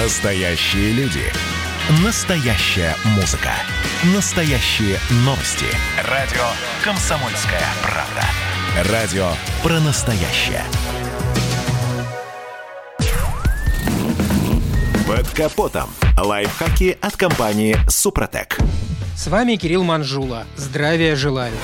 Настоящие люди. Настоящая музыка. Настоящие новости. Радио «Комсомольская правда». Радио про настоящее. Под капотом. Лайфхаки от компании «Супротек». С вами Кирилл Манжула. Здравия желаю.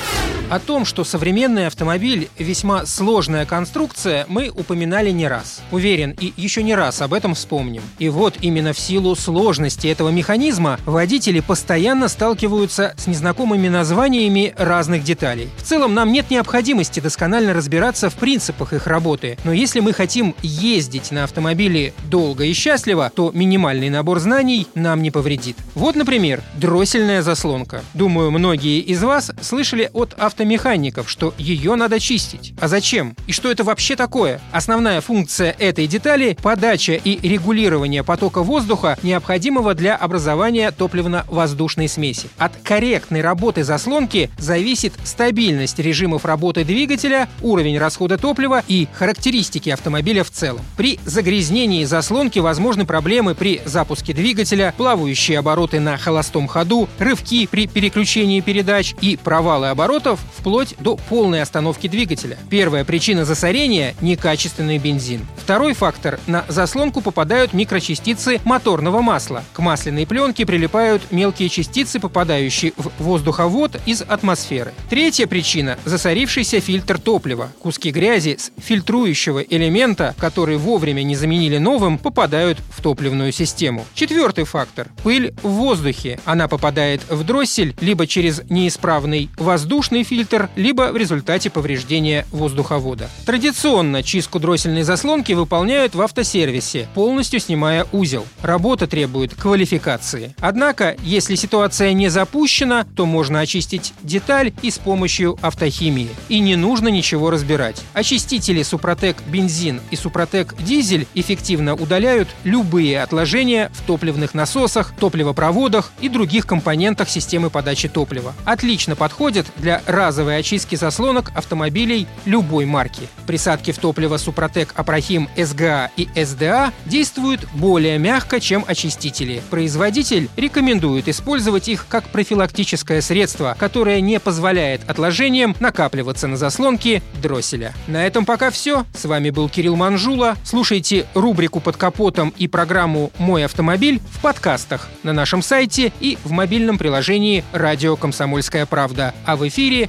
О том, что современный автомобиль – весьма сложная конструкция, мы упоминали не раз. Уверен, и еще не раз об этом вспомним. И вот именно в силу сложности этого механизма водители постоянно сталкиваются с незнакомыми названиями разных деталей. В целом, нам нет необходимости досконально разбираться в принципах их работы. Но если мы хотим ездить на автомобиле долго и счастливо, то минимальный набор знаний нам не повредит. Вот, например, дроссельная заслонка. Думаю, многие из вас слышали от автомобиля автомехаников, что ее надо чистить. А зачем? И что это вообще такое? Основная функция этой детали – подача и регулирование потока воздуха, необходимого для образования топливно-воздушной смеси. От корректной работы заслонки зависит стабильность режимов работы двигателя, уровень расхода топлива и характеристики автомобиля в целом. При загрязнении заслонки возможны проблемы при запуске двигателя, плавающие обороты на холостом ходу, рывки при переключении передач и провалы оборотов вплоть до полной остановки двигателя. Первая причина засорения – некачественный бензин. Второй фактор – на заслонку попадают микрочастицы моторного масла. К масляной пленке прилипают мелкие частицы, попадающие в воздуховод из атмосферы. Третья причина – засорившийся фильтр топлива. Куски грязи с фильтрующего элемента, которые вовремя не заменили новым, попадают в топливную систему. Четвертый фактор – пыль в воздухе. Она попадает в дроссель либо через неисправный воздушный фильтр, фильтр, либо в результате повреждения воздуховода. Традиционно чистку дроссельной заслонки выполняют в автосервисе, полностью снимая узел. Работа требует квалификации. Однако, если ситуация не запущена, то можно очистить деталь и с помощью автохимии. И не нужно ничего разбирать. Очистители Супротек бензин и Супротек дизель эффективно удаляют любые отложения в топливных насосах, топливопроводах и других компонентах системы подачи топлива. Отлично подходят для разовой очистки заслонок автомобилей любой марки. Присадки в топливо Супротек Апрахим СГА и СДА действуют более мягко, чем очистители. Производитель рекомендует использовать их как профилактическое средство, которое не позволяет отложениям накапливаться на заслонке дросселя. На этом пока все. С вами был Кирилл Манжула. Слушайте рубрику «Под капотом» и программу «Мой автомобиль» в подкастах на нашем сайте и в мобильном приложении «Радио Комсомольская правда». А в эфире